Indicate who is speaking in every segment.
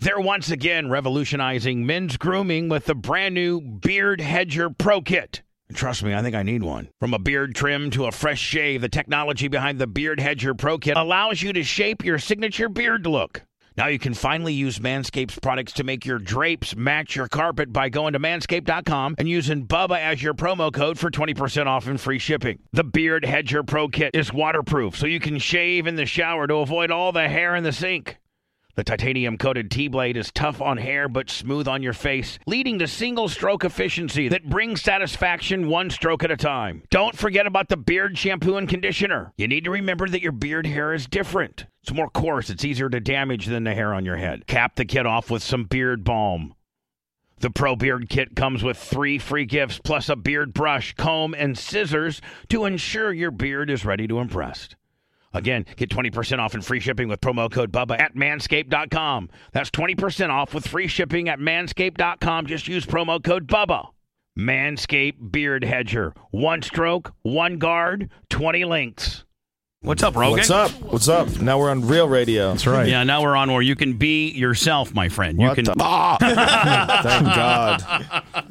Speaker 1: They're once again revolutionizing men's grooming with the brand new Beard Hedger Pro Kit. Trust me, I think I need one. From a beard trim to a fresh shave, the technology behind the Beard Hedger Pro Kit allows you to shape your signature beard look. Now you can finally use Manscaped's products to make your drapes match your carpet by going to manscaped.com and using Bubba as your promo code for 20% off and free shipping. The Beard Hedger Pro Kit is waterproof, so you can shave in the shower to avoid all the hair in the sink. The titanium coated T blade is tough on hair but smooth on your face, leading to single stroke efficiency that brings satisfaction one stroke at a time. Don't forget about the beard shampoo and conditioner. You need to remember that your beard hair is different. It's more coarse, it's easier to damage than the hair on your head. Cap the kit off with some beard balm. The Pro Beard Kit comes with three free gifts plus a beard brush, comb, and scissors to ensure your beard is ready to impress. Again, get 20% off and free shipping with promo code BUBBA at manscaped.com. That's 20% off with free shipping at manscaped.com. Just use promo code BUBBA. Manscaped Beard Hedger. One stroke, one guard, 20 links. What's up, Rogan?
Speaker 2: What's up? What's up? Now we're on real radio.
Speaker 3: That's right.
Speaker 1: Yeah, now we're on where you can be yourself, my friend.
Speaker 2: What
Speaker 1: you can.
Speaker 2: the- ah! Thank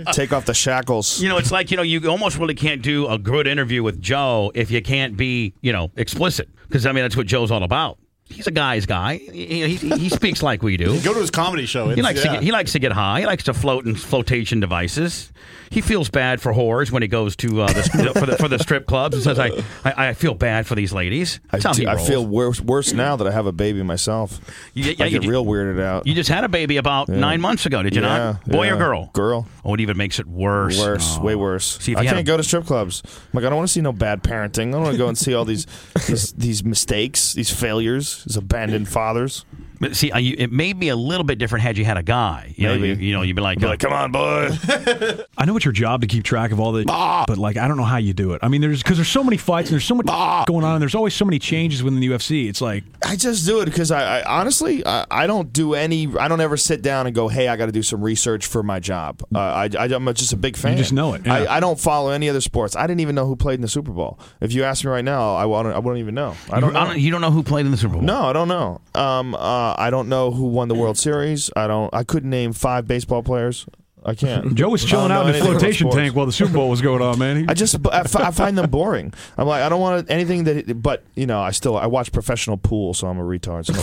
Speaker 2: God. Take off the shackles.
Speaker 1: You know, it's like, you know, you almost really can't do a good interview with Joe if you can't be, you know, explicit. Because, I mean, that's what Joe's all about. He's a guy's guy. He, he, he speaks like we do.
Speaker 3: Go to his comedy show.
Speaker 1: He likes, to get, he likes to get high. He likes to float in flotation devices. He feels bad for whores when he goes to uh, the, for, the, for the strip clubs and says, I, I, I feel bad for these ladies.
Speaker 2: I,
Speaker 1: That's
Speaker 2: I
Speaker 1: rolls.
Speaker 2: feel worse, worse now that I have a baby myself.
Speaker 1: You- yeah,
Speaker 2: I get
Speaker 1: do.
Speaker 2: real weirded out.
Speaker 1: You just had a baby about nine months ago, did you
Speaker 2: Yeah,
Speaker 1: not? Boy or girl?
Speaker 2: Girl.
Speaker 1: Oh, it even makes it worse.
Speaker 2: Worse,
Speaker 1: Oh.
Speaker 2: way worse.
Speaker 1: See,
Speaker 2: I can't
Speaker 1: a-
Speaker 2: go to strip clubs. I'm like, I don't want to see no bad parenting. I don't want to go and see all these, these these mistakes, these failures, these abandoned fathers.
Speaker 1: But see, I- you- it may be a little bit different had you had a guy. You know,
Speaker 2: Maybe.
Speaker 1: you, you know, you'd be like,
Speaker 2: Be like, come on, boy.
Speaker 4: I know it's your job to keep track of all the, but like I don't know how you do it. I mean, there's because there's so many fights and there's so much going on, and there's always so many changes within the UFC. It's like
Speaker 2: I just do it because I, I honestly I, I don't do any. I don't ever sit down and go, "Hey, I got to do some research for my job." Uh, I, I am just a big fan.
Speaker 4: You just know it, yeah.
Speaker 2: I, I don't follow any other sports. I didn't even know who played in the Super Bowl. If you ask me right now, I wouldn't. I wouldn't even know. I don't
Speaker 1: I
Speaker 2: know.
Speaker 1: don't- you don't know who played in the Super Bowl?
Speaker 2: no, I don't know. Um, uh, I don't know who won the World Series. I don't. I couldn't name five baseball players. I can't.
Speaker 4: Joe was chilling out in the flotation tank while the Super Bowl was going on, man. He,
Speaker 2: I just I find them boring. I'm like I don't want anything that. But you know, I still I watch professional pool, so I'm a retard. So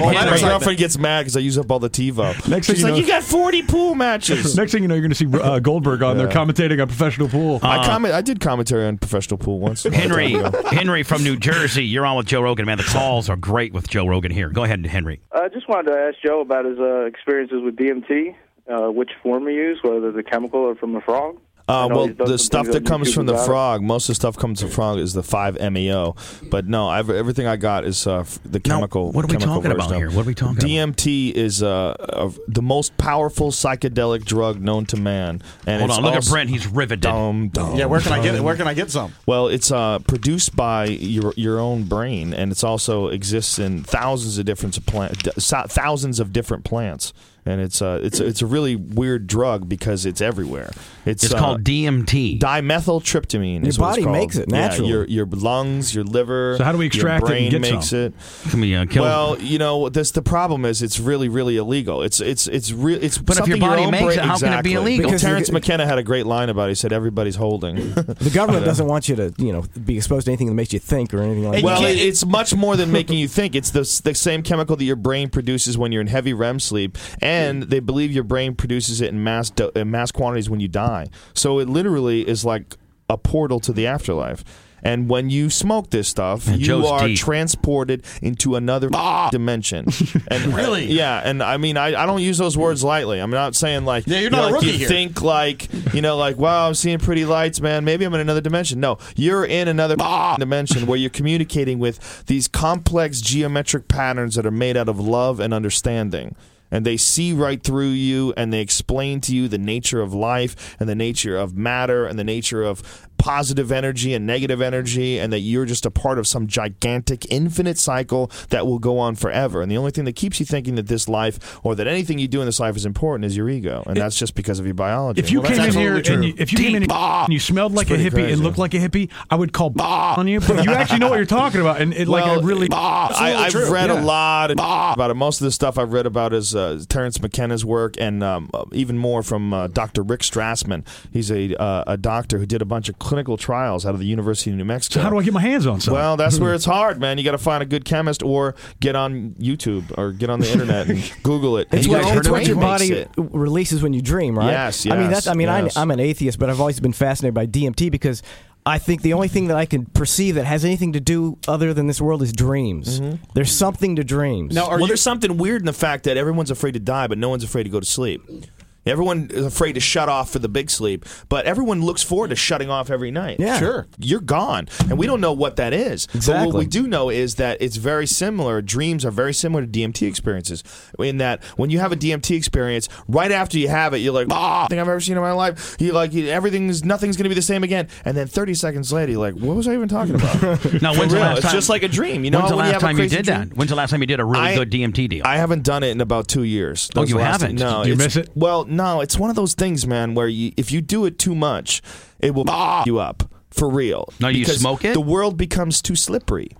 Speaker 2: well, my
Speaker 1: Henry-
Speaker 2: girlfriend gets mad because I use up all the TiVo.
Speaker 4: Next thing
Speaker 2: She's
Speaker 4: you
Speaker 2: like,
Speaker 4: know-
Speaker 2: "You got 40 pool matches."
Speaker 4: Next thing you know, you're going to see uh, Goldberg on there
Speaker 2: Yeah.
Speaker 4: commentating on professional pool.
Speaker 2: I comment. I did commentary on professional pool once.
Speaker 1: Henry,
Speaker 2: A long time ago.
Speaker 1: Henry from New Jersey, you're on with Joe Rogan, man. The calls are great with Joe Rogan here. Go ahead, Henry.
Speaker 5: I just wanted to ask Joe about his uh, experiences with DMT, uh, which form he used, whether the chemical or from the frog.
Speaker 2: Uh, well, the stuff that comes from the
Speaker 5: about it.
Speaker 2: frog, most of the stuff comes from frog is the 5-MeO. But no, I've, everything I got is uh, f- the
Speaker 1: Now,
Speaker 2: chemical.
Speaker 1: what are we talking about here? What are we talking about?
Speaker 2: DMT is uh, uh, the most powerful psychedelic drug known to man. And
Speaker 1: Hold on, look at Brent. He's riveted.
Speaker 2: Dum, dum,
Speaker 3: Yeah, where can I get it? Where can I get some?
Speaker 2: Well, it's uh, produced by your your own brain, and it's also exists in thousands of different plant, thousands of different plants, and it's uh, it's it's a really weird drug because it's everywhere. It's,
Speaker 1: It's
Speaker 2: uh,
Speaker 1: called DMT.
Speaker 2: dimethyltryptamine.
Speaker 6: Your
Speaker 2: is what it's
Speaker 6: body makes it
Speaker 2: Yeah,
Speaker 6: naturally.
Speaker 2: your your lungs, your liver.
Speaker 4: So how do we extract
Speaker 2: your
Speaker 4: it and get
Speaker 2: makes
Speaker 4: some?
Speaker 2: it.
Speaker 1: Can we uh, kill
Speaker 2: Well, you know, this the problem is it's really really illegal. It's it's it's real. It's
Speaker 1: But if your body
Speaker 2: own
Speaker 1: makes
Speaker 2: brain-
Speaker 1: it, how can it be illegal?
Speaker 6: Because
Speaker 2: Terence
Speaker 6: you-
Speaker 2: McKenna had a great line about it. He said everybody's holding.
Speaker 6: The government doesn't want you to, you know, be exposed to anything that makes you think or anything like
Speaker 1: And
Speaker 6: that.
Speaker 2: Well, it, it's much more than making you think. It's the, the same chemical that your brain produces when you're in heavy REM sleep, and they believe your brain produces it in mass do- in mass quantities when you die. So it literally is like a portal to the afterlife. And when you smoke this stuff,
Speaker 1: And
Speaker 2: you
Speaker 1: Joe's
Speaker 2: are
Speaker 1: deep.
Speaker 2: transported into another ah! dimension. And
Speaker 3: Really?
Speaker 2: yeah. And I mean, I, I don't use those words lightly. I'm not saying like
Speaker 3: Yeah, you're
Speaker 2: you
Speaker 3: not
Speaker 2: know,
Speaker 3: a
Speaker 2: like
Speaker 3: rookie
Speaker 2: you
Speaker 3: here.
Speaker 2: think like you know like wow I'm seeing pretty lights man maybe I'm in another dimension. No, you're in another ah! dimension where you're communicating with these complex geometric patterns that are made out of love and understanding. And they see right through you and they explain to you the nature of life and the nature of matter and the nature of positive energy and negative energy and that you're just a part of some gigantic infinite cycle that will go on forever. And the only thing that keeps you thinking that this life or that anything you do in this life is important is your ego. And that's just because of your biology.
Speaker 4: If you
Speaker 3: Well,
Speaker 4: came in here and you, if you came in here and you smelled like a hippie
Speaker 2: crazy.
Speaker 4: and looked like a hippie, I would call on you. But you actually know what you're talking about, and it like
Speaker 2: Well,
Speaker 4: I really.
Speaker 2: I, I've
Speaker 3: true.
Speaker 2: read
Speaker 4: Yeah.
Speaker 2: a lot about it. Most of the stuff I've read about is uh, Terence McKenna's work, and um, uh, even more from uh, Dr. Rick Strassman. He's a uh, a doctor who did a bunch of clinical trials out of the University of New Mexico.
Speaker 4: So how do I get my hands on some?
Speaker 2: Well, that's where it's hard, man. You got to find a good chemist, or get on YouTube, or get on the internet and Google it.
Speaker 6: It's what,
Speaker 2: your
Speaker 6: it's what your body
Speaker 2: it.
Speaker 6: releases when you dream, right?
Speaker 2: Yes,
Speaker 6: I mean, that's. I mean,
Speaker 2: yes.
Speaker 6: I, I'm an atheist, but I've always been fascinated by DMT because I think the only thing that I can perceive that has anything to do other than this world is dreams.
Speaker 2: Mm-hmm.
Speaker 6: There's something to dreams.
Speaker 3: Now, are
Speaker 2: well,
Speaker 3: you?
Speaker 2: there's something weird in the fact that everyone's afraid to die, but no one's afraid to go to sleep. Everyone is afraid to shut off for the big sleep, but everyone looks forward to shutting off every night.
Speaker 6: Yeah.
Speaker 3: Sure.
Speaker 2: You're gone, and we don't know what that is. But what we do know is that it's very similar. Dreams are very similar to DMT experiences. In that, when you have a DMT experience, right after you have it, you're like, "Ah, thing I've ever seen in my life." You like everything's nothing's going to be the same again, and then 30 seconds later, you're like, "What was I even talking about?"
Speaker 1: Now,
Speaker 2: For
Speaker 1: when's the
Speaker 2: real,
Speaker 1: last
Speaker 2: it's
Speaker 1: time-
Speaker 2: just like a dream. You know,
Speaker 1: When's the
Speaker 2: when you
Speaker 1: last
Speaker 2: have
Speaker 1: time you did
Speaker 2: dream?
Speaker 1: that? When's the last time you did a really
Speaker 2: I-
Speaker 1: good DMT deal?
Speaker 2: I haven't done it in about two years. That
Speaker 1: Oh, you haven't?
Speaker 2: No,
Speaker 4: Did you miss it?
Speaker 2: Well, no. It's one of those things, man, where you, if you do it too much, it will ah! you up for real.
Speaker 1: No, you
Speaker 2: Because
Speaker 1: smoke it?
Speaker 2: The world becomes too slippery.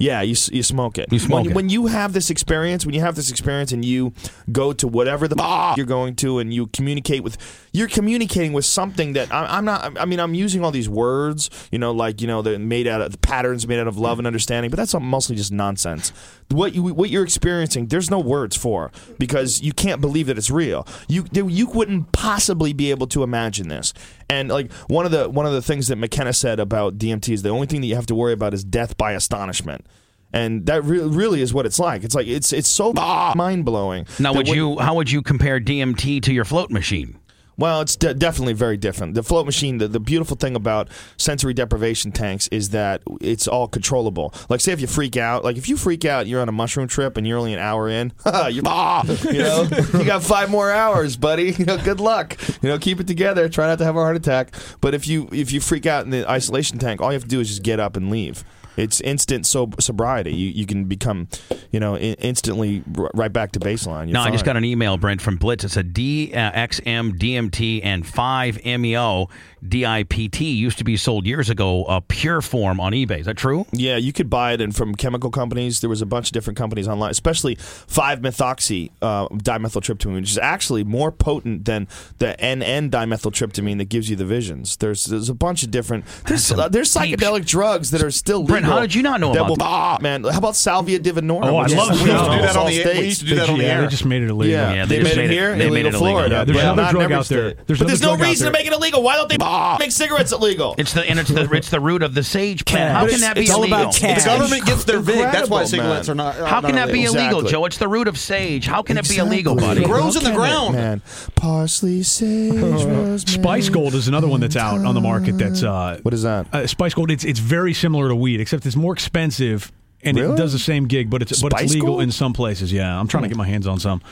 Speaker 2: Yeah, you, you smoke it.
Speaker 1: You smoke
Speaker 2: when,
Speaker 1: it.
Speaker 2: when you have this experience, when you have this experience, and you go to whatever the ah! you're going to, and you communicate with, you're communicating with something that I, I'm not. I mean, I'm using all these words, you know, like you know, they're made out of patterns made out of love and understanding, but that's mostly just nonsense. What you what you're experiencing, there's no words for because you can't believe that it's real. You you wouldn't possibly be able to imagine this. And like one of the one of the things that McKenna said about DMT is the only thing that you have to worry about is death by astonishment. And that re- really is what it's like. It's like it's it's so ah. mind blowing.
Speaker 1: now, would you? How would you compare DMT to your float machine?
Speaker 2: Well, it's de- definitely very different. The float machine, the, the beautiful thing about sensory deprivation tanks is that it's all controllable. Like, say if you freak out, like if you freak out, you're on a mushroom trip and you're only an hour in, you're, ah! you know, you got five more hours, buddy. You know, good luck. You know, keep it together. Try not to have a heart attack. But if you if you freak out in the isolation tank, all you have to do is just get up and leave. It's instant sob- sobriety. You, you can become, you know, in- instantly r- right back to baseline. You're
Speaker 1: No, I just got an email, Brent, from Blitz. It said DXM, DMT, and 5-MeO DIPT used to be sold years ago, uh, pure form on eBay. Is that true?
Speaker 2: Yeah, you could buy it and from chemical companies. There was a bunch of different companies online, especially 5-methoxy uh, dimethyltryptamine, which is actually more potent than the NN dimethyltryptamine that gives you the visions. There's there's a bunch of different there's uh, there's
Speaker 1: deep
Speaker 2: psychedelic drugs that are still legal.
Speaker 1: Brent, how did you not know
Speaker 2: that
Speaker 1: about
Speaker 2: will, ah, man? How about salvia divinorum?
Speaker 4: Oh, I
Speaker 2: which is
Speaker 4: love
Speaker 2: legal
Speaker 4: salvia.
Speaker 2: in
Speaker 3: We used to do that on
Speaker 2: all
Speaker 3: the- we
Speaker 2: states?
Speaker 3: used to do that on the
Speaker 4: yeah,
Speaker 3: air.
Speaker 4: they just made it illegal.
Speaker 2: Yeah,
Speaker 1: Yeah,
Speaker 2: they,
Speaker 1: they
Speaker 2: made it here.
Speaker 1: they made it
Speaker 2: in Florida.
Speaker 1: illegal.
Speaker 4: There's
Speaker 2: but
Speaker 4: another
Speaker 2: not in
Speaker 4: drug
Speaker 2: every
Speaker 4: out there.
Speaker 2: state.
Speaker 4: There's
Speaker 2: but there's
Speaker 4: another
Speaker 2: no
Speaker 4: drug out
Speaker 2: reason to
Speaker 4: there.
Speaker 2: make it illegal. Why don't they make cigarettes illegal?
Speaker 1: It's the and it's the it's the root of the sage plant. How
Speaker 6: But
Speaker 1: can
Speaker 6: it's-
Speaker 1: that be
Speaker 6: it's all
Speaker 1: illegal?
Speaker 6: about cash.
Speaker 3: The government gets their vig. That's why
Speaker 2: Incredible,
Speaker 3: cigarettes
Speaker 2: man.
Speaker 3: are not.
Speaker 1: How can that be
Speaker 3: illegal.
Speaker 1: illegal,
Speaker 2: Exactly.
Speaker 1: Joe? It's the root of sage. How can it be illegal, buddy?
Speaker 3: It grows in the
Speaker 2: How can it,
Speaker 3: ground.
Speaker 2: man. Parsley, sage, rosemary.
Speaker 4: Spice Gold is another one that's out on the market. That's uh,
Speaker 2: What is that?
Speaker 4: uh, Spice Gold. It's it's very similar to weed, except it's more expensive and it does the same gig, but it's but it's legal
Speaker 2: Gold?
Speaker 4: in some places. Yeah, I'm trying to hmm. get my hands on some.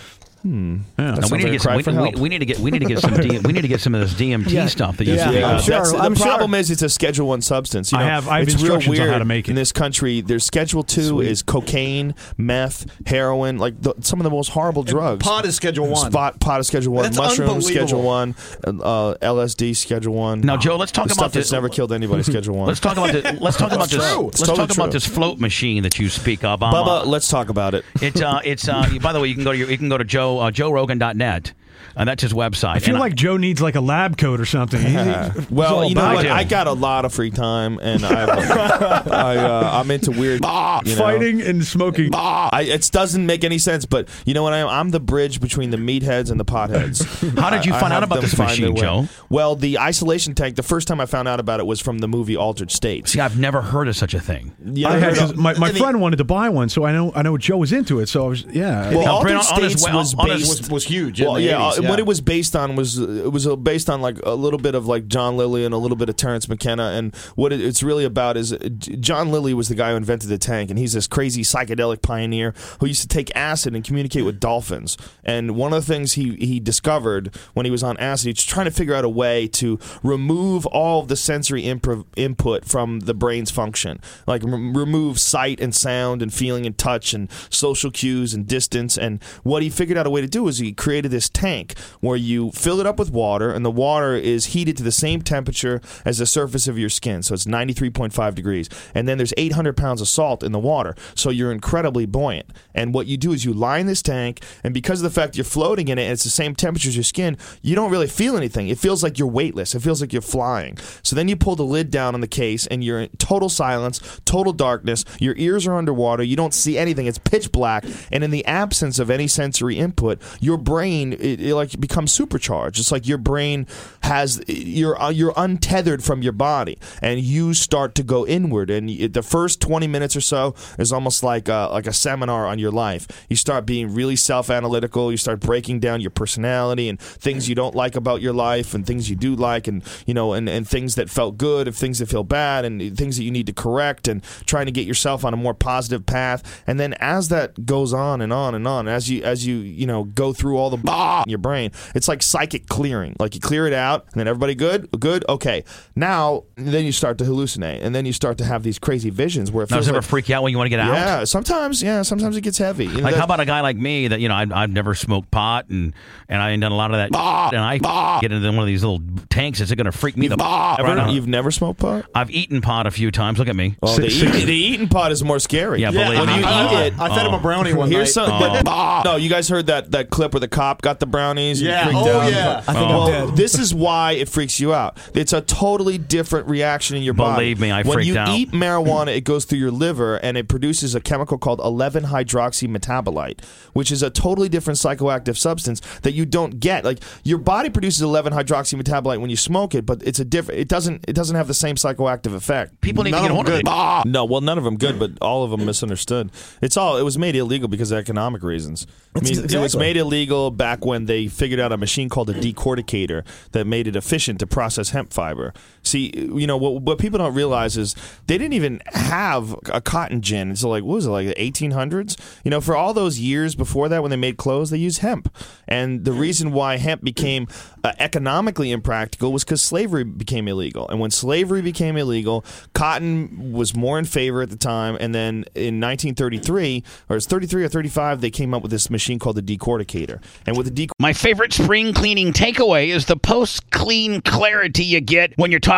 Speaker 4: Hmm. Yeah.
Speaker 2: That's
Speaker 1: No, we need to
Speaker 2: Sounds like a
Speaker 1: get some, we, we, we need to get we need to get some D, we need to get some of this DMT
Speaker 6: Yeah.
Speaker 1: stuff that you
Speaker 6: Yeah.
Speaker 1: speak
Speaker 6: I'm sure.
Speaker 2: That's-
Speaker 6: I'm
Speaker 2: the
Speaker 6: sure.
Speaker 2: problem is it's a Schedule One substance. You
Speaker 4: I have- I have
Speaker 2: it's real
Speaker 4: instructions on
Speaker 2: weird
Speaker 4: how to make it.
Speaker 2: in this country. There's Schedule Two is cocaine, meth, heroin, like the, some of the most horrible drugs.
Speaker 3: Pot is Schedule One.
Speaker 2: Spot, pot is Schedule One.
Speaker 3: That's
Speaker 2: Mushrooms. Schedule One. Uh, LSD Schedule One.
Speaker 1: Now, Joe, let's talk
Speaker 2: the
Speaker 1: about
Speaker 2: stuff that's
Speaker 1: this-
Speaker 2: never killed anybody. Schedule One.
Speaker 1: Let's talk about this. Let's talk about this. Let's
Speaker 2: totally
Speaker 1: talk about this float machine that you speak of.
Speaker 2: Bubba,
Speaker 1: uh,
Speaker 2: let's talk about it.
Speaker 1: It's uh, it's uh. By the way, you can go to you can go to Joe uh, JoeRogan.net. Uh, that's his website.
Speaker 4: I feel
Speaker 1: And
Speaker 4: like Joe needs like a lab coat or something. He- he's
Speaker 2: Well, you know what? I got a lot of free time, and I've, I, uh, I'm into weird you know.
Speaker 4: fighting and smoking.
Speaker 2: I, it doesn't make any sense, but you know what I am? I'm the bridge between the meatheads and the potheads.
Speaker 1: How did you
Speaker 2: I- I
Speaker 1: find out about
Speaker 2: them
Speaker 1: this machine. Joe?
Speaker 2: Well, the isolation tank. The first time I found out about it was from the movie Altered States.
Speaker 1: See, I've never heard of such a thing.
Speaker 2: You
Speaker 4: I had,
Speaker 2: of-
Speaker 4: my, my
Speaker 2: and the-
Speaker 4: friend wanted to buy one, so I know I know Joe was into it. So I was yeah.
Speaker 2: Well, Altered
Speaker 1: Brent, on his
Speaker 2: States was based
Speaker 3: was, was huge.
Speaker 2: Well,
Speaker 3: in
Speaker 2: yeah,
Speaker 3: 80s,
Speaker 2: uh,
Speaker 3: yeah.
Speaker 2: what it was based on was it was uh, based on like a little bit of like John Lilly and a little bit of Terence McKenna, and what it, it's really about is uh, John Lilly was the guy who invented the tank, and he's this crazy psychedelic pioneer who used to take acid and communicate with dolphins. And one of the things he he discovered when he was on acid, he was trying to figure out a way to remove all the sensory impro- input from the brain's function, like rem- remove sight and sound and feeling and touch and social cues and distance. And what he figured out a way to do is he created this tank where you fill it up with water, and the water is heated to the same temperature as the surface of your skin. So it's 93.5 degrees. And then there's 800 pounds of salt in the water. So you're incredibly buoyant. And what you do is you in this tank, and because of the fact you're floating in it and it's the same temperature as your skin, you don't really feel anything. It feels like you're weightless. It feels like you're flying. So then you pull the lid down on the case, and you're in total silence, total darkness. Your ears are underwater. You don't see anything. It's pitch black. And in the absence of any sensory input, your brain it, it like becomes supercharged. It's like your brain has you're uh, you're untethered from your body, and you start to go inward. And the first 20 minutes or so is almost like a, like a seminar on your life. You start being really self analytical. You start breaking down your personality and things you don't like about your life, and things you do like, and you know, and, and things that felt good, and things that feel bad, and things that you need to correct, and trying to get yourself on a more positive path. And then as that goes on and on and on, as you as you you know go through all the in your brain, it's like psychic clearing. Like you clear it out, and then everybody good, good, okay. Now then you start to hallucinate, and then you start to have these crazy visions where it
Speaker 1: Now,
Speaker 2: feels
Speaker 1: does it ever freak you out when you want to get out?
Speaker 2: yeah, sometimes, yeah, sometimes it gets heavy. You know,
Speaker 1: Like, how about a guy like me that you know I've, I've never smoked pot and and I ain't done a lot of that, and I get into one of these little tanks. Is it going to freak me the
Speaker 2: Ever?
Speaker 1: right?
Speaker 2: You've never smoked pot?
Speaker 1: I've eaten pot a few times. Look at me.
Speaker 2: Oh, the,
Speaker 4: Six-
Speaker 2: eat, the eating pot is more scary.
Speaker 1: Yeah,
Speaker 3: Yeah,
Speaker 1: believe
Speaker 2: when
Speaker 1: me.
Speaker 2: you
Speaker 3: I,
Speaker 2: eat it,
Speaker 3: I fed him a oh. brownie one
Speaker 2: Here's
Speaker 3: night.
Speaker 2: some. Oh. but- no, you guys heard that that clip where the cop got the brownies. and
Speaker 3: Yeah.
Speaker 2: freaked
Speaker 3: Oh,
Speaker 2: out?
Speaker 3: yeah.
Speaker 6: I think
Speaker 2: well,
Speaker 6: I'm dead.
Speaker 2: this is why it freaks you out. It's a totally different reaction in your body.
Speaker 1: Believe me, I freaked out.
Speaker 2: when
Speaker 1: freaked
Speaker 2: you
Speaker 1: out.
Speaker 2: eat marijuana, it goes through your liver and it produces a chemical called 11 hydroxy metabolite, which is a totally different psychoactive substance that you don't get. Like your body produces 11 hydroxy metabolite when you smoke it, but it's a different. It doesn't. It doesn't have the same psychoactive effect.
Speaker 1: People need
Speaker 3: None
Speaker 1: to get
Speaker 3: of
Speaker 1: hold of it.
Speaker 3: good.
Speaker 2: No, well, none of them good, but all of them misunderstood. It's all. It was made illegal because of economic reasons. I mean,
Speaker 6: That's
Speaker 2: it was
Speaker 6: exactly.
Speaker 2: made illegal back when they figured out a machine called a decorticator that made it efficient to process hemp fiber. See, you know what? What people don't realize is they didn't even have a cotton gin until like what was it like the 1800s? You know, for all those years before that, when they made clothes, they used hemp, and the reason why hemp became uh, economically impractical was because slavery became illegal. And when slavery became illegal, cotton was more in favor at the time. And then in 1933, or it's 33 or 35, they came up with this machine called the decorticator. And with the dec-
Speaker 1: My favorite spring cleaning takeaway is the post clean clarity you get when you're talking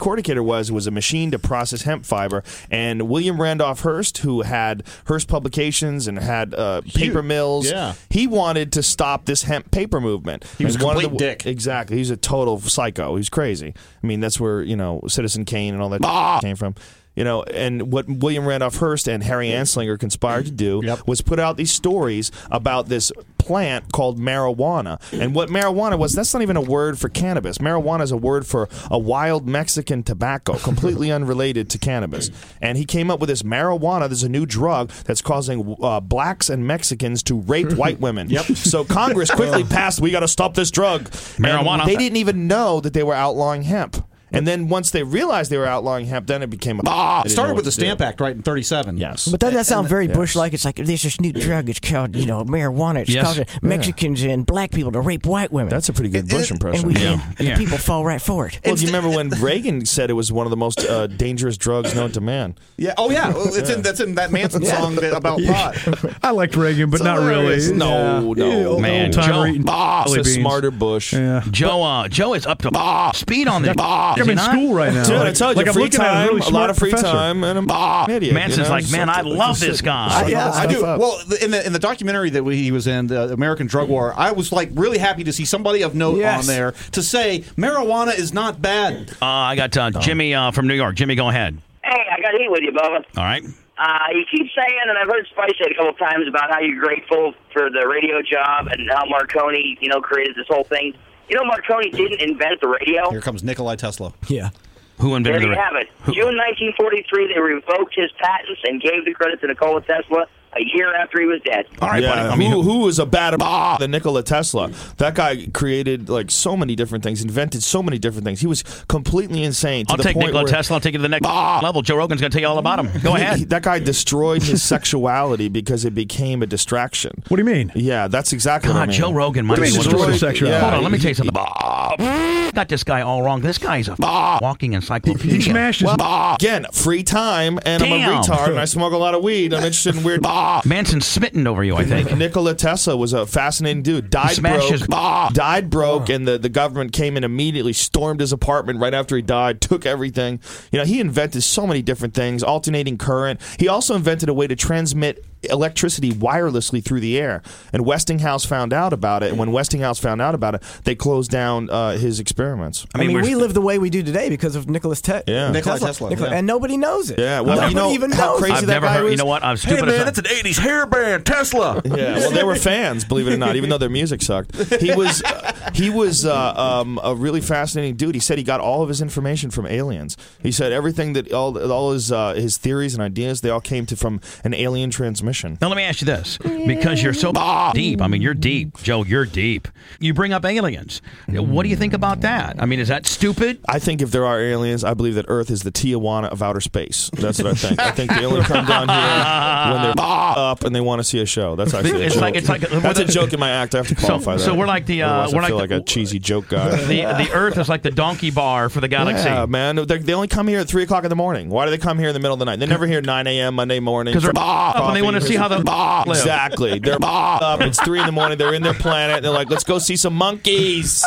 Speaker 2: Corticator was was a machine to process hemp fiber, and William Randolph Hearst, who had Hearst Publications and had uh, paper mills,
Speaker 3: yeah.
Speaker 2: he wanted to stop this hemp paper movement.
Speaker 3: He was
Speaker 2: one of
Speaker 3: complete dick.
Speaker 2: Exactly, he's a total psycho. He's crazy. I mean, that's where you know Citizen Kane and all that came from. You know, and what William Randolph Hearst and Harry Anslinger conspired to do
Speaker 3: Yep.
Speaker 2: was put out these stories about this plant called marijuana. And what marijuana was, that's not even a word for cannabis. Marijuana is a word for a wild Mexican tobacco, completely unrelated to cannabis. And he came up with this marijuana. There's a new drug that's causing uh, blacks and Mexicans to rape white women. Yep. So Congress quickly passed, we got to stop this drug. And
Speaker 1: Marijuana.
Speaker 2: they didn't even know that they were outlawing hemp. And then once they realized they were outlawing hemp, then it became a.
Speaker 3: Ah, it started with the
Speaker 2: to do.
Speaker 3: Stamp Act, right, in 37.
Speaker 2: Yes.
Speaker 6: But doesn't that sound very
Speaker 2: yes.
Speaker 6: Bush-like? It's like there's this new drug. It's called you know marijuana. It's
Speaker 1: Yes.
Speaker 6: causing Mexicans and black people to rape white women.
Speaker 2: That's a pretty good Bush
Speaker 6: and
Speaker 2: impression.
Speaker 6: we
Speaker 1: Yeah.
Speaker 6: and
Speaker 1: Yeah.
Speaker 6: the people fall right for it.
Speaker 2: Well, do you remember when Reagan said it was one of the most uh, dangerous drugs known to man?
Speaker 3: Yeah. Oh, yeah. Well, It's in, that's in that Manson song that, about pot.
Speaker 4: I liked Reagan, but not
Speaker 2: hilarious.
Speaker 4: really.
Speaker 2: No, no,
Speaker 4: Yeah, old-
Speaker 1: man.
Speaker 4: old-timer
Speaker 1: Joe-
Speaker 4: eating
Speaker 2: Ah, it's a smarter Bush.
Speaker 4: Yeah.
Speaker 1: Joe, uh, Joe is up to speed on this.
Speaker 4: I'm in school right now.
Speaker 2: Dude, I told you,
Speaker 4: like I'm
Speaker 2: free
Speaker 4: looking at a really
Speaker 2: a lot of free
Speaker 4: professor.
Speaker 2: time, and I'm an idiot.
Speaker 1: Manson's
Speaker 2: you know?
Speaker 1: like, man, I love this guy.
Speaker 2: sit
Speaker 6: Yeah,
Speaker 3: I do. Well, in the in the documentary that we, he was in, the American Drug War, I was like really happy to see somebody of note
Speaker 6: Yes.
Speaker 3: on there to say marijuana is not bad.
Speaker 1: Uh, I got uh, Jimmy uh, from New York. Jimmy, go ahead.
Speaker 7: Hey, I got to eat with you, Bubba.
Speaker 1: All right.
Speaker 7: Uh, you keep saying, and I've heard Spice say it a couple times about how you're grateful for the radio job and how Marconi, you know, created this whole thing. You know, Marconi didn't invent the radio.
Speaker 3: Here comes Nikolai Tesla.
Speaker 6: Yeah.
Speaker 1: Who
Speaker 7: There
Speaker 1: invented
Speaker 7: you
Speaker 1: the
Speaker 7: have it. June 1943, they revoked his patents and gave the credit to Nikola Tesla a year after he was dead.
Speaker 1: All right,
Speaker 2: yeah,
Speaker 1: buddy. I mean,
Speaker 2: who, who was a bad ah, the Nikola Tesla? That guy created like so many different things, invented so many different things. He was completely insane. To
Speaker 1: I'll
Speaker 2: the
Speaker 1: take
Speaker 2: point
Speaker 1: Nikola
Speaker 2: where
Speaker 1: Tesla. I'll take it to the next ah. level. Joe Rogan's going to tell you all about him. Go ahead.
Speaker 2: he- that guy destroyed his sexuality because it became a distraction.
Speaker 4: What do you mean?
Speaker 2: Yeah, that's exactly what I
Speaker 1: God,
Speaker 2: mean.
Speaker 1: Joe Rogan might
Speaker 4: What do
Speaker 1: be
Speaker 4: you mean
Speaker 1: of
Speaker 4: destroyed sexuality?
Speaker 2: Yeah.
Speaker 1: Hold on, let me tell you something. Got this guy all wrong. This guy's a walking encyclopedia.
Speaker 4: He smashed his.
Speaker 2: Again, free time, and I'm a retard, and I smoke a lot of weed. I'm interested in weird.
Speaker 1: Manson's smitten over you, I think.
Speaker 2: Nikola Tesla was a fascinating dude. Died
Speaker 1: smashed
Speaker 2: broke.
Speaker 1: his-
Speaker 2: died broke, and the, the government came in immediately, stormed his apartment right after he died, took everything. You know, he invented so many different things, alternating current. He also invented a way to transmit electricity wirelessly through the air. And Westinghouse found out about it. And when Westinghouse found out about it, they closed down uh, his experiments.
Speaker 6: I mean,
Speaker 1: we're-
Speaker 6: we live the way we do today because of Nicholas Te-
Speaker 2: Yeah.
Speaker 3: Nikola Tesla, yeah.
Speaker 6: and nobody knows it.
Speaker 2: Yeah, well,
Speaker 6: nobody
Speaker 2: you know
Speaker 6: even knows
Speaker 2: crazy.
Speaker 1: I've
Speaker 2: that
Speaker 1: never
Speaker 2: guy
Speaker 1: heard.
Speaker 2: was?
Speaker 1: You know what? I'm stupid. as
Speaker 3: an '80s hair band, Tesla.
Speaker 2: Yeah, well, they were fans, believe it or not, even though their music sucked. He was uh, he was uh, um, a really fascinating dude. He said he got all of his information from aliens. He said everything that all all his uh, his theories and ideas they all came to from an alien transmission.
Speaker 1: Now let me ask you this, because you're so deep. I mean, you're deep, Joe. You're deep. You bring up aliens. What do you think about that? I mean, is that stupid?
Speaker 2: I think if there are aliens, I believe that Earth is the Tijuana of outer space. That's what I think. I think they only come down here when they're up and they want to see a show. That's actually a
Speaker 1: It's
Speaker 2: joke.
Speaker 1: like- it's like-
Speaker 2: that's a joke in my act. I have to qualify
Speaker 1: so
Speaker 2: that.
Speaker 1: we're like the, uh, we're like
Speaker 2: feel
Speaker 1: the-
Speaker 2: like a cheesy joke guy.
Speaker 1: The the Earth is like the donkey bar for the galaxy.
Speaker 2: Yeah, man. They, they only come here at three o'clock in the morning. Why do they come here in the middle of the night? They never here at nine a.m. Monday morning.
Speaker 1: Because they're up and they want to see how the live.
Speaker 2: Exactly. They're up. It's three in the morning. They're in their planet. They're like, let's go see some monkeys.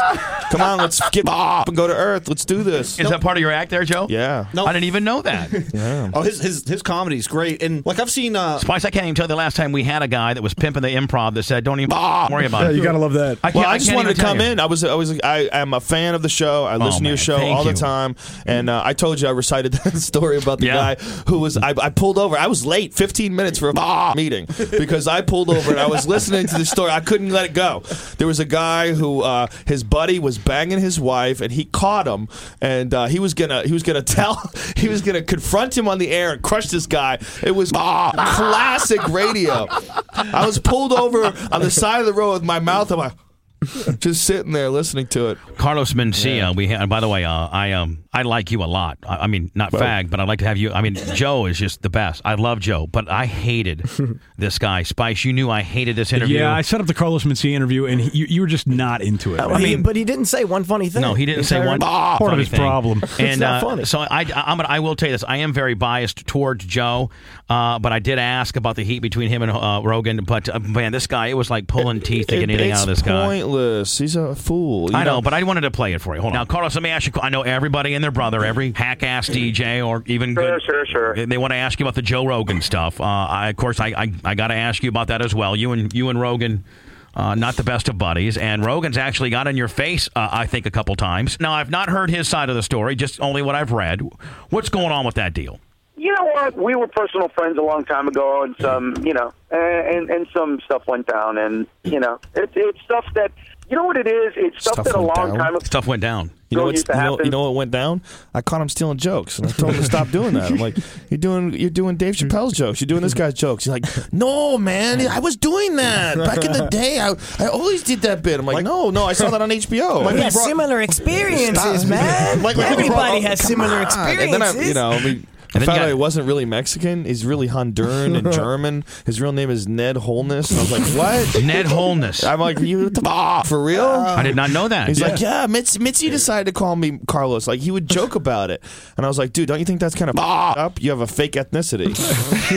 Speaker 2: Come on, let's get up and go to Earth. Let's do this.
Speaker 1: Is that part of your act there, Joe?
Speaker 2: Yeah.
Speaker 3: No.
Speaker 1: I didn't even know that.
Speaker 2: Yeah.
Speaker 3: Oh, his his his comedy's great, and like I've seen. Uh,
Speaker 1: Spice, I can't even tell you the last time we had a guy that was pimping the improv that said, "Don't even worry about
Speaker 4: Yeah,
Speaker 1: it."
Speaker 4: you gotta love that.
Speaker 1: I can't,
Speaker 2: Well, I just
Speaker 1: can't
Speaker 2: wanted to come
Speaker 1: you.
Speaker 2: in. I was, I was, I am a fan of the show. I listen to your show
Speaker 1: thank
Speaker 2: all
Speaker 1: you.
Speaker 2: the time, and uh, I told you I recited that story about the
Speaker 1: Yeah.
Speaker 2: guy who was. I, I pulled over. I was late, 15 minutes for a meeting because I pulled over and I was listening to the story. I couldn't let it go. There was a guy who uh, his buddy was banging his wife, and he caught him, and uh, he was gonna, he was gonna tell, he was gonna confront him on the air and crush this guy. It was classic radio. I was pulled over on the side of the road with my mouth on my. Just sitting there listening to it.
Speaker 1: Carlos Mencia. We had. By the way, uh, I um I like you a lot. I, I mean, not fag, but I'd like to have you. I mean, Joe is just the best. I love Joe, but I hated this guy. Spice, you knew I hated this interview.
Speaker 4: Yeah, I set up the Carlos Mencia interview, and he, you, you were just not into it.
Speaker 6: I mean, but he didn't say one funny thing.
Speaker 1: No, he didn't say
Speaker 6: Entire-
Speaker 1: one
Speaker 4: Part of
Speaker 1: funny
Speaker 4: his
Speaker 1: thing.
Speaker 4: problem.
Speaker 1: And
Speaker 6: It's not
Speaker 1: uh,
Speaker 6: funny.
Speaker 1: so I, I, I'm gonna, I will tell you this: I am very biased towards Joe, uh, but I did ask about the heat between him and uh, Rogan. But uh, man, this guy, it was like pulling teeth to get anything
Speaker 2: it's
Speaker 1: out of this guy.
Speaker 2: Pointless. He's a fool. You
Speaker 1: I know, but I wanted to play it for you. Hold on. Now, Carlos, let me ask you. I know everybody and their brother, every hack ass DJ, or even
Speaker 7: Sure,
Speaker 1: good,
Speaker 7: sure, sure.
Speaker 1: They, they want to ask you about the Joe Rogan stuff. Uh, I, of course, I, I, I got to ask you about that as well. You and you and Rogan. Uh, not the best of buddies, and Rogan's actually got in your face, uh, I think, a couple times. Now, I've not heard his side of the story, just only what I've read. What's going on with that deal?
Speaker 5: You know what? We were personal friends a long time ago, and some, you know, and and some stuff went down, and you know, it, it's stuff that you know what it is. It's stuff,
Speaker 2: Stuff
Speaker 5: that a long
Speaker 2: down?
Speaker 5: time ago.
Speaker 1: Stuff went down.
Speaker 2: You know,
Speaker 5: Don't
Speaker 2: what's, you, know, you know what went down? I caught him stealing jokes, and I told him to stop doing that. I'm like, "You're doing, you're doing Dave Chappelle's jokes. You're doing this guy's jokes." He's like, "No, man, I was doing that back in the day. I, I always did that bit." I'm like, "No, no, I saw that on HBO."
Speaker 6: We have similar experiences,
Speaker 2: Stop.
Speaker 6: man.
Speaker 2: Like, like,
Speaker 6: Everybody
Speaker 2: bro,
Speaker 6: has similar
Speaker 2: on.
Speaker 6: experiences.
Speaker 2: And then I, you know, I mean. I
Speaker 1: And
Speaker 2: found out he wasn't really Mexican. He's really Honduran and German. His real name is Ned Holness. And I was like, what?
Speaker 1: Ned Holness.
Speaker 2: I'm like, you f- for real?
Speaker 1: I did not know that.
Speaker 2: He's like, yeah, Mitz, Mitzi decided to call me Carlos. Like, he would joke about it. And I was like, dude, don't you think that's kind of up? You have a fake ethnicity.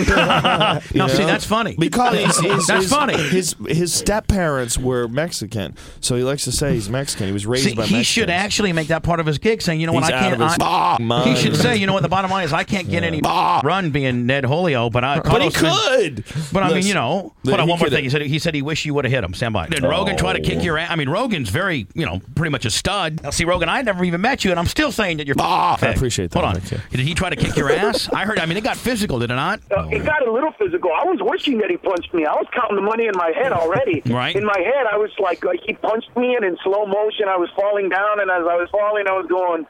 Speaker 1: Now,
Speaker 2: You
Speaker 1: see,
Speaker 2: know?
Speaker 1: that's funny.
Speaker 2: Because he's, he's,
Speaker 1: That's
Speaker 2: his,
Speaker 1: funny.
Speaker 2: His his step parents were Mexican, so he likes to say he's Mexican. He was raised
Speaker 1: See,
Speaker 2: by
Speaker 1: he
Speaker 2: Mexicans.
Speaker 1: should actually make that part of his gig, saying, "You know what,
Speaker 2: He's
Speaker 1: I
Speaker 2: out
Speaker 1: can't."
Speaker 2: of his
Speaker 1: I-
Speaker 2: mind.
Speaker 1: he should say, "You know what, the bottom line is, I can't get any run being Ned Holio, but I."
Speaker 2: But he could.
Speaker 1: But I mean, you know,
Speaker 2: that
Speaker 1: hold on,
Speaker 2: he
Speaker 1: one more
Speaker 2: could-
Speaker 1: thing. He said he said he wished you would have hit him. Stand by. Did Rogan try to kick your ass? I mean, Rogan's very, you know, pretty much a stud. Now, see, Rogan, I never even met you, and I'm still saying that you're. I
Speaker 2: appreciate that,
Speaker 1: Hold on.
Speaker 2: Nick, yeah.
Speaker 1: Did he try to kick your ass? I heard. I mean, it got physical, did it not?
Speaker 5: Uh, it got a little physical. I was wishing that he punched me. I was counting the money in my head already.
Speaker 1: Right.
Speaker 5: In my head, I was like, like he punched me, and in slow motion, I was falling down, and as I was falling, I was going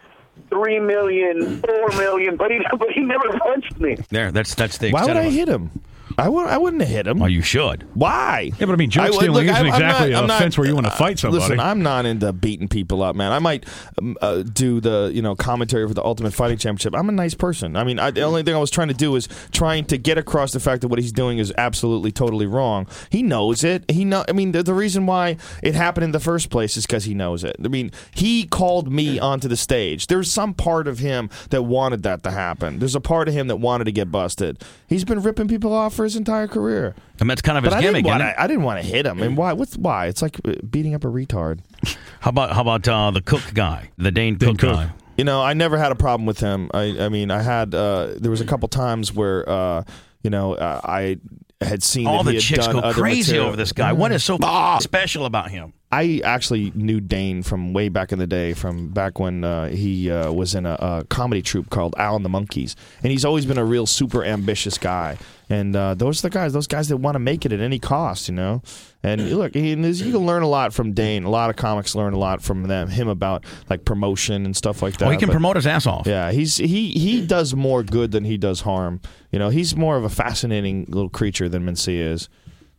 Speaker 5: three million, four million, but he but he never punched me.
Speaker 1: There. That's that's the.
Speaker 2: Why would I hit him? I would. I wouldn't have hit him.
Speaker 1: Oh, you should.
Speaker 2: Why?
Speaker 4: Yeah, but I mean, joke
Speaker 2: would-
Speaker 4: stealing isn't
Speaker 2: I'm-
Speaker 4: exactly
Speaker 2: not-
Speaker 4: an
Speaker 2: I'm not-
Speaker 4: offense where you want to fight somebody.
Speaker 2: Listen, I'm not into beating people up, man. I might um, uh, do the you know commentary for the Ultimate Fighting Championship. I'm a nice person. I mean, I, the only thing I was trying to do is trying to get across the fact that what he's doing is absolutely totally wrong. He knows it. He know. I mean, the, the reason why it happened in the first place is because he knows it. I mean, he called me onto the stage. There's some part of him that wanted that to happen. There's a part of him that wanted to get busted. He's been ripping people off for his entire career.
Speaker 1: And that's kind of his
Speaker 2: But I
Speaker 1: gimmick.
Speaker 2: didn't, wanna, I didn't want to hit him. And why? What's why? It's like uh, beating up a retard.
Speaker 1: How about how about uh, the Cook guy, the Dane, Cook,
Speaker 4: Cook.
Speaker 1: guy?
Speaker 2: You know, I never had a problem with him. I, I mean, I had. Uh, there was a couple times where, uh, you know, uh, I had seen
Speaker 1: All
Speaker 2: that
Speaker 1: the
Speaker 2: he had
Speaker 1: chicks
Speaker 2: done
Speaker 1: go
Speaker 2: other
Speaker 1: crazy
Speaker 2: material.
Speaker 1: over this guy. What is so special about him?
Speaker 2: I actually knew Dane from way back in the day, from back when uh, he uh, was in a, a comedy troupe called Al and the Monkeys, and he's always been a real super ambitious guy. And uh, those are the guys, those guys that want to make it at any cost, you know. And look, he, you can learn a lot from Dane. A lot of comics learn a lot from them, him about like promotion and stuff like that.
Speaker 1: Well, he can
Speaker 2: But-
Speaker 1: promote his ass off.
Speaker 2: yeah, he's he he does more good than he does harm. You know, he's more of a fascinating little creature than Mencia is.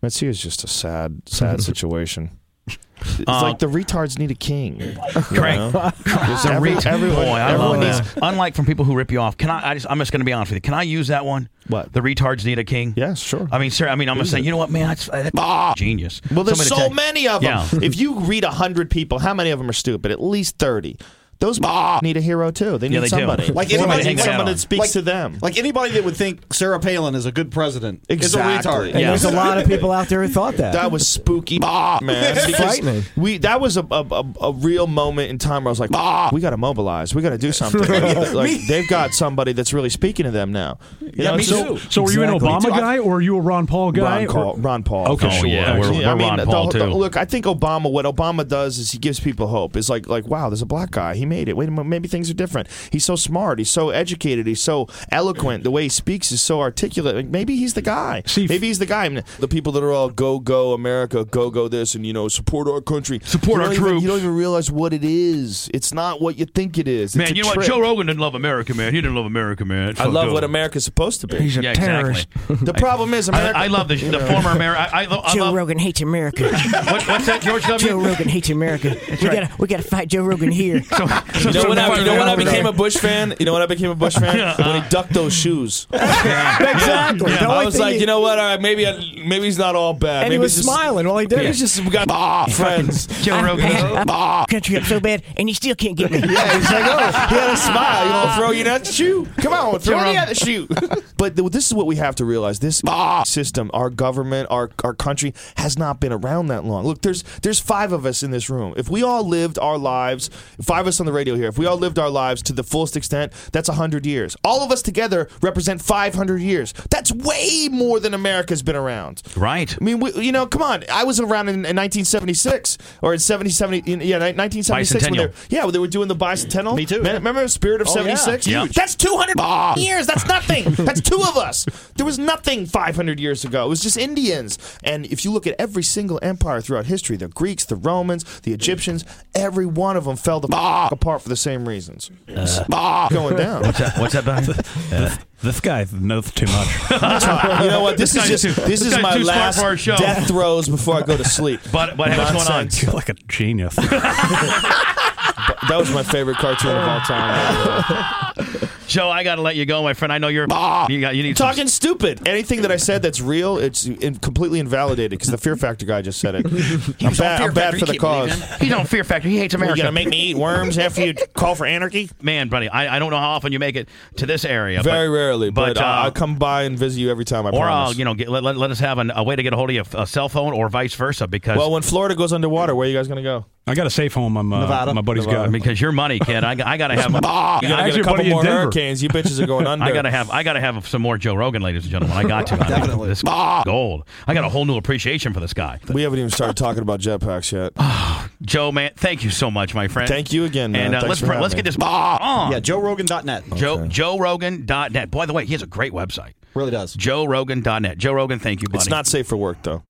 Speaker 2: Mencia is just a sad, sad situation. It's
Speaker 1: Uh,
Speaker 2: like the retards need a king. you
Speaker 1: Craig.
Speaker 2: know? Every-
Speaker 1: ret-
Speaker 2: everyone-
Speaker 1: Boy, I
Speaker 2: everyone
Speaker 1: love
Speaker 2: needs-
Speaker 1: that. Unlike from people who rip you off, can I? I just, I'm just going to be honest with you. Can I use that one?
Speaker 2: What?
Speaker 1: The retards need a king.
Speaker 2: Yes, sure.
Speaker 1: I mean, sir. I mean, I'm going to say, you know what, man? That's, that's genius.
Speaker 2: Well, there's
Speaker 1: Somebody
Speaker 2: so many of them.
Speaker 1: Yeah.
Speaker 2: If you read hundred people, how many of them are stupid? At least thirty. Those need a hero too. They need
Speaker 1: Yeah, they do.
Speaker 2: somebody.
Speaker 3: Like anybody,
Speaker 1: to hang
Speaker 3: like,
Speaker 1: their hat
Speaker 2: someone that speaks
Speaker 3: like-
Speaker 2: to them.
Speaker 3: Like anybody that would think Sarah Palin is a good president
Speaker 2: Exactly.
Speaker 3: is a retard.
Speaker 6: And
Speaker 1: Yeah.
Speaker 6: there's a lot of people out there who thought that.
Speaker 2: That was spooky, man. Because
Speaker 6: frightening.
Speaker 2: We that was a, a, a, a real moment in time where I was like, we got to mobilize. We got to do something. like, like, they've got somebody that's really speaking to them now. You
Speaker 3: Yeah, me
Speaker 4: So,
Speaker 3: too.
Speaker 4: so were you an Obama guy or are you a Ron Paul guy?
Speaker 2: Ron, Paul, Ron Paul.
Speaker 4: Okay,
Speaker 2: for
Speaker 4: sure.
Speaker 2: sure.
Speaker 1: yeah, we're-
Speaker 2: I
Speaker 1: we're
Speaker 2: mean,
Speaker 1: Ron
Speaker 2: the-
Speaker 1: Paul,
Speaker 2: the-
Speaker 1: too.
Speaker 2: look, I think Obama. What Obama does is he gives people hope. It's like like wow, there's a black guy. He made it. Wait a minute, maybe things are different. He's so smart. He's so educated. He's so eloquent. The way he speaks is so articulate. Like, maybe he's the guy.
Speaker 4: See,
Speaker 2: maybe he's the guy. I mean, the people that are all go go America, go go this, and you know support our country,
Speaker 1: Support our
Speaker 2: don't even-
Speaker 1: troops.
Speaker 2: You don't even realize what it is. It's not what you think it is. It's
Speaker 1: Man, you know what? Joe Rogan didn't love America, man. He didn't love America, man.
Speaker 2: I love what America's supposed to be.
Speaker 6: He's a
Speaker 1: Yeah,
Speaker 6: terrorist.
Speaker 1: exactly.
Speaker 2: the problem is America.
Speaker 1: I, I love the, the former America. I, I, I
Speaker 6: Joe
Speaker 1: love.
Speaker 6: Rogan hates America.
Speaker 1: What, what's that, George W?
Speaker 6: Joe Rogan hates America. we gotta we gotta fight Joe Rogan here.
Speaker 1: So, so,
Speaker 2: You know,
Speaker 1: so
Speaker 2: when I, you know when I became a Bush fan? You know when I became a Bush fan? when he ducked those shoes.
Speaker 6: exactly. The
Speaker 2: I was like, you know what? All right, maybe I, maybe he's not all bad.
Speaker 6: and
Speaker 2: maybe
Speaker 6: he was
Speaker 2: just,
Speaker 6: smiling while he did
Speaker 2: He's
Speaker 6: it.
Speaker 2: just we got ah, friends.
Speaker 1: Joe Rogan.
Speaker 6: I- ah. country up so bad, and you still can't get me.
Speaker 2: Yeah, he's like, oh, he had a smile. You want to throw you that shoe? Come on, throw me at the shoe. but th- this is what we have to realize: this ah, system, our government, our our country has not been around that long. Look, there's there's five of us in this room. If we all lived our lives, five of us on the radio here, if we all lived our lives to the fullest extent, that's hundred years. All of us together represent five hundred years. That's way more than America's been around.
Speaker 1: Right.
Speaker 2: I mean, we, you know, come on. I was around in, in 1976 or in 70, 70 in, yeah, 1976 when they,
Speaker 1: Bicentennial.
Speaker 2: were- yeah, when they were doing the bicentennial.
Speaker 3: Me too,
Speaker 2: Man,
Speaker 3: yeah.
Speaker 2: Remember Spirit of
Speaker 3: Oh, yeah.
Speaker 2: 76?
Speaker 1: Yeah.
Speaker 2: That's 200 ah. years. That's nothing. That's two of us. There was nothing 500 years ago. It was just Indians. And if you look at every single empire throughout history, the Greeks, the Romans, the Egyptians, every one of them fell the ah. Apart for the same reasons. Uh, going down.
Speaker 1: What's that? What's that, buddy?
Speaker 4: This guy knows too much.
Speaker 2: you know what? This,
Speaker 1: This
Speaker 2: is just
Speaker 1: too-
Speaker 2: this
Speaker 1: this
Speaker 2: is my last
Speaker 1: for show.
Speaker 2: death throes before I go to sleep.
Speaker 1: But, but hey, what's going on?
Speaker 2: Nonsense.
Speaker 4: You're like a genius.
Speaker 2: That was my favorite cartoon of all time.
Speaker 1: Joe, I got to let you go, my friend. I know you're. You, got, you need some-
Speaker 2: Talking stupid. Anything that I said that's real, it's in, completely invalidated because the Fear Factor guy just said it. I'm bad, I'm bad for the cause.
Speaker 1: He's on Fear Factor. He hates America.
Speaker 2: You
Speaker 1: America.
Speaker 2: gonna make me eat worms after you call for anarchy?
Speaker 1: Man, buddy, I, I don't know how often you make it to this area.
Speaker 2: Very
Speaker 1: but,
Speaker 2: rarely, but,
Speaker 1: but,
Speaker 2: uh,
Speaker 1: uh,
Speaker 2: I'll come by and visit you every time. I
Speaker 1: Or
Speaker 2: promise.
Speaker 1: I'll, you know, get, let, let, let us have an, a way to get a hold of you, a cell phone, or vice versa. Because
Speaker 2: well, when Florida goes underwater, where are you guys gonna go?
Speaker 4: I got a safe home. I'm, uh,
Speaker 3: Nevada.
Speaker 4: My buddy's
Speaker 2: Nevada.
Speaker 4: got.
Speaker 1: Because your money, kid, I, I got to have.
Speaker 2: Ah, You're gonna get
Speaker 4: actually,
Speaker 2: a couple
Speaker 4: in
Speaker 2: more hurricanes. You bitches are going under.
Speaker 1: I gotta have I gotta have some more Joe Rogan, ladies and gentlemen. I got to.
Speaker 3: Definitely.
Speaker 1: This ah. gold. I got a whole new appreciation for this guy.
Speaker 2: We haven't even started talking about jetpacks yet.
Speaker 1: Joe, man, thank you so much, my friend.
Speaker 2: Thank you again, man.
Speaker 1: And uh,
Speaker 2: Thanks
Speaker 1: let's
Speaker 2: for
Speaker 1: pr-
Speaker 2: having
Speaker 1: let's
Speaker 2: me.
Speaker 1: get this ah. on.
Speaker 3: Yeah, JoeRogan.net.
Speaker 1: Joe JoeRogan.net. By the way, he has a great website.
Speaker 3: Really does.
Speaker 1: JoeRogan.net. Joe Rogan, thank you, buddy.
Speaker 2: It's not safe for work though.